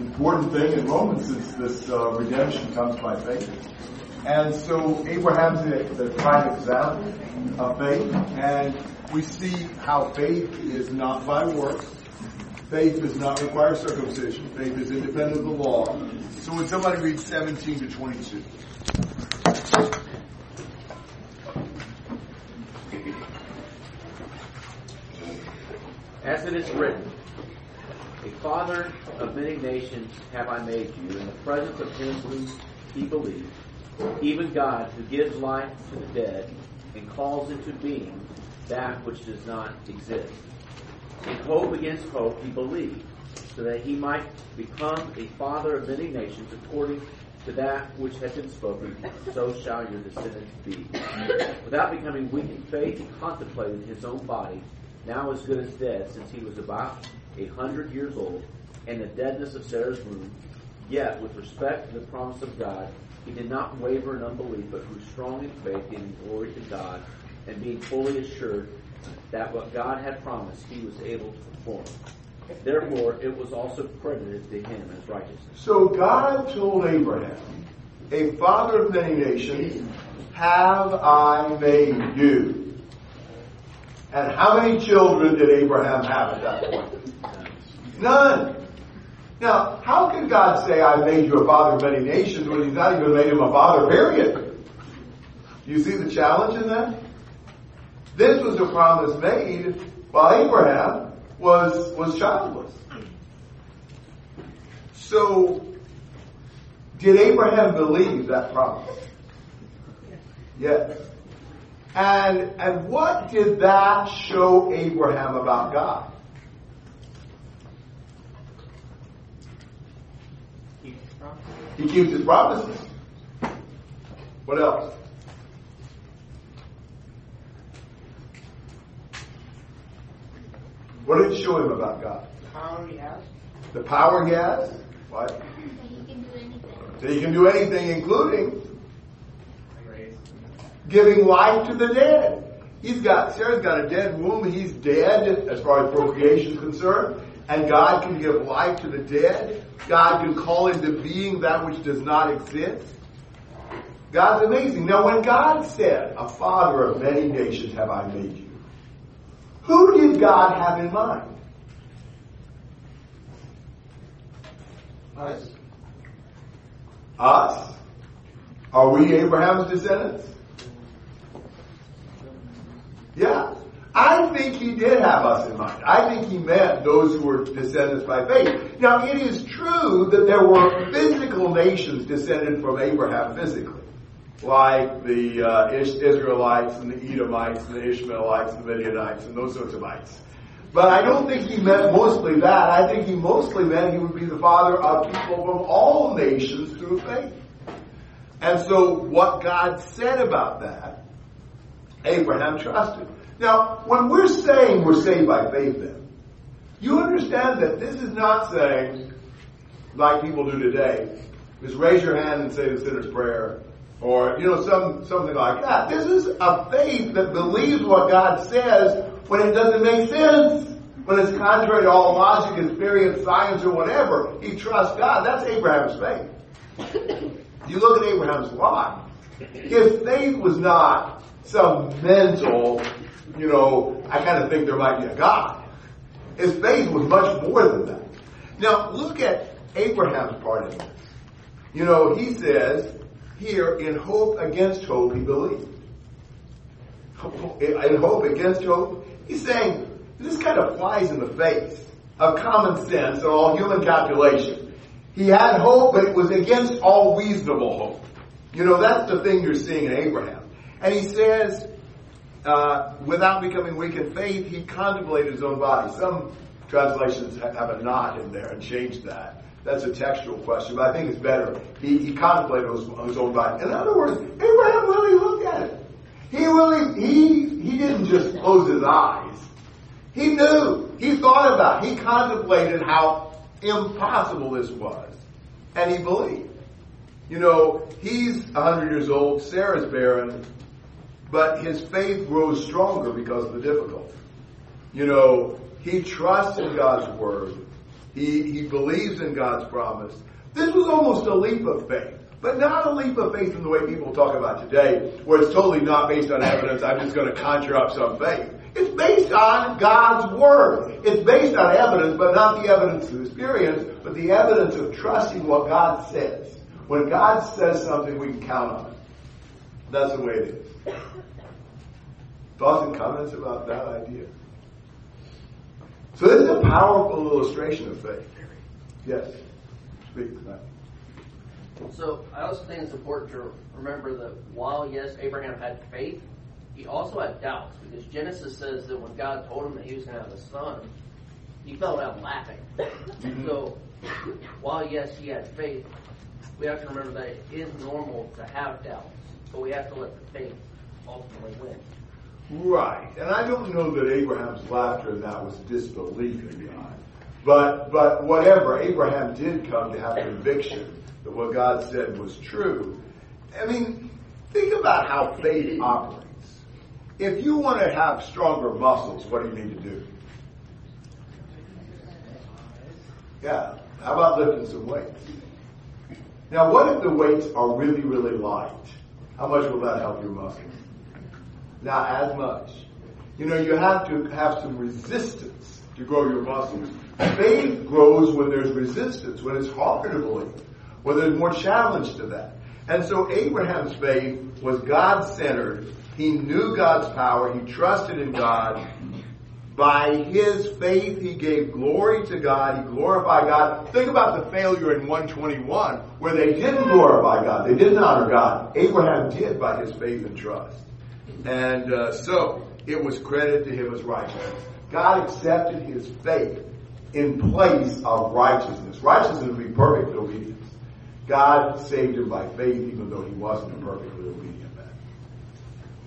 important thing in Romans is this uh, redemption comes by faith. And so Abraham's the, the prime example of faith, and we see how faith is not by works. Faith does not require circumcision. Faith is independent of the law. So when somebody reads 17 to 22. As it is written, father of many nations have I made you in the presence of him whom he believed, even God who gives life to the dead and calls into being that which does not exist. In hope against hope he believed, so that he might become a father of many nations according to that which had been spoken, so shall your descendants be. Without becoming weak in faith, he contemplated his own body, now as good as dead, since he was about a hundred years old, and the deadness of Sarah's womb. Yet, with respect to the promise of God, he did not waver in unbelief, but grew strong in faith, giving glory to God, and being fully assured that what God had promised he was able to perform. Therefore, it was also credited to him as righteousness. So God told Abraham, a father of many nations, have I made you? And how many children did Abraham have at that point? None. Now, how can God say, I made you a father of many nations when he's not even made him a father, period? Do you see the challenge in that? This was a promise made while Abraham was, was childless. So, did Abraham believe that promise? Yes. And, and what did that show Abraham about God? He keeps his promises. What else? What did it show him about God? The power he has. The power he has? What? That he can do anything. That he can do anything, including giving life to the dead. He's got, Sarah's got a dead womb. He's dead as far as procreation is concerned. And God can give life to the dead. God can call into being that which does not exist. God's amazing. Now, when God said, A father of many nations have I made you, who did God have in mind? Us. Us? Are we Abraham's descendants? Yeah. I think he did have us in mind. I think he meant those who were descendants by faith. Now, it is true that there were physical nations descended from Abraham physically, like the uh, Israelites and the Edomites and the Ishmaelites and the Midianites and those sorts of. But I don't think he meant mostly that. I think he mostly meant he would be the father of people from all nations through faith. And so what God said about that, Abraham trusted. Now, when we're saying we're saved by faith then, you understand that this is not saying, like people do today, just raise your hand and say the sinner's prayer, or, you know, some, something like that. This is a faith that believes what God says when it doesn't make sense. When it's contrary to all logic, experience, science, or whatever. He trusts God. That's Abraham's faith. you look at Abraham's life. His faith was not some mental, you know, I kind of think there might be a God. His faith was much more than that. Now, look at Abraham's part in this. You know, he says, here, in hope against hope, he believed. In hope against hope, he's saying, this kind of flies in the face of common sense and all human calculation. He had hope, but it was against all reasonable hope. You know, that's the thing you're seeing in Abraham. And he says, uh, without becoming weak in faith, he contemplated his own body. Some translations have a not in there and changed that. That's a textual question, but I think it's better. He, he contemplated his, his own body. In other words, Abraham really looked at it. He really, he, he didn't just close his eyes. He knew. He thought about it. He contemplated how impossible this was. And he believed. You know, he's 100 years old, Sarah's barren, but his faith grows stronger because of the difficulty. You know, he trusts in God's word He, he believes in God's promise. This was almost a leap of faith. But not a leap of faith in the way people talk about today, where it's totally not based on evidence. I'm just going to conjure up some faith. It's based on God's Word. It's based on evidence, but not the evidence of experience, but the evidence of trusting what God says. When God says something, we can count on it. That's the way it is. Thoughts and comments about that idea? So this is a powerful illustration of faith. Yes. Speak to that. So I also think it's important to remember that while yes, Abraham had faith, he also had doubts because Genesis says that when God told him that he was going to have a son, he fell down laughing. Mm-hmm. So while yes, he had faith, we have to remember that it is normal to have doubts, but we have to let the faith ultimately win. Right. And I don't know that Abraham's laughter in that was disbelief in God. But but whatever, Abraham did come to have conviction that what God said was true. I mean, think about how faith operates. If you want to have stronger muscles, what do you need to do? Yeah. How about lifting some weights? Now, what if the weights are really, really light? How much will that help your muscles? Not as much. You know, you have to have some resistance to grow your muscles. Faith grows when there's resistance, when it's harder to believe, when there's more challenge to that. And so Abraham's faith was God centered. He knew God's power. He trusted in God. By his faith, he gave glory to God. He glorified God. Think about the failure in 121 where they didn't glorify God. They didn't honor God. Abraham did by his faith and trust. And uh, so it was credited to him as righteousness. God accepted his faith in place of righteousness. Righteousness would be perfect obedience. God saved him by faith even though he wasn't a perfectly obedient man.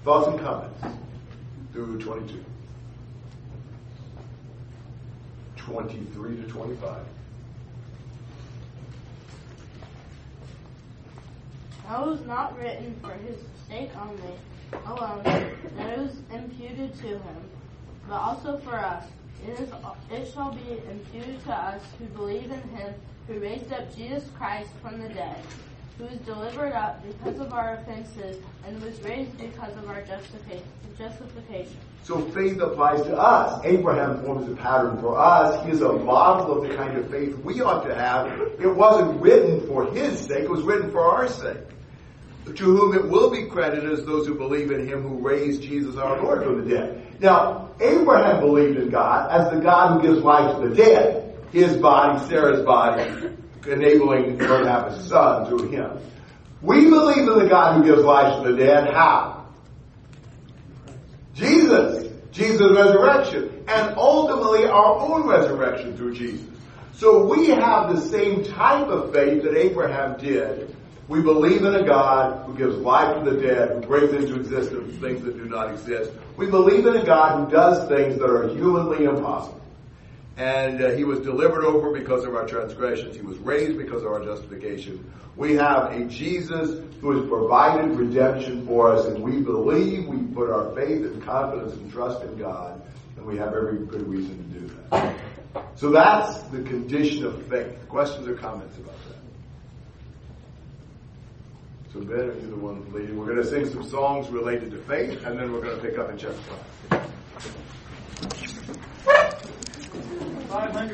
Thoughts and comments through 22. 23 to 25. That was not written for his sake only, oh, alone, that it was imputed to him, but also for us. It, is, it shall be imputed to us who believe in him who raised up Jesus Christ from the dead, who was delivered up because of our offenses and was raised because of our justification. So faith applies to us. Abraham forms a pattern for us. He is a model of the kind of faith we ought to have. It wasn't written for his sake, it was written for our sake. To whom it will be credited as those who believe in him who raised Jesus our Lord from the dead. Now, Abraham believed in God as the God who gives life to the dead. His body, Sarah's body, enabling her to have a son through him. We believe in the God who gives life to the dead. How? Jesus. Jesus' resurrection. And ultimately our own resurrection through Jesus. So we have the same type of faith that Abraham did. We believe in a God who gives life to the dead, who brings into existence things that do not exist. We believe in a God who does things that are humanly impossible. And uh, he was delivered over because of our transgressions. He was raised because of our justification. We have a Jesus who has provided redemption for us, and we believe, we put our faith and confidence and trust in God, and we have every good reason to do that. So that's the condition of faith. Questions or comments about that? So Ben, are you the one leading? We're going to sing some songs related to faith, and then we're going to pick up in chapter 5. 500.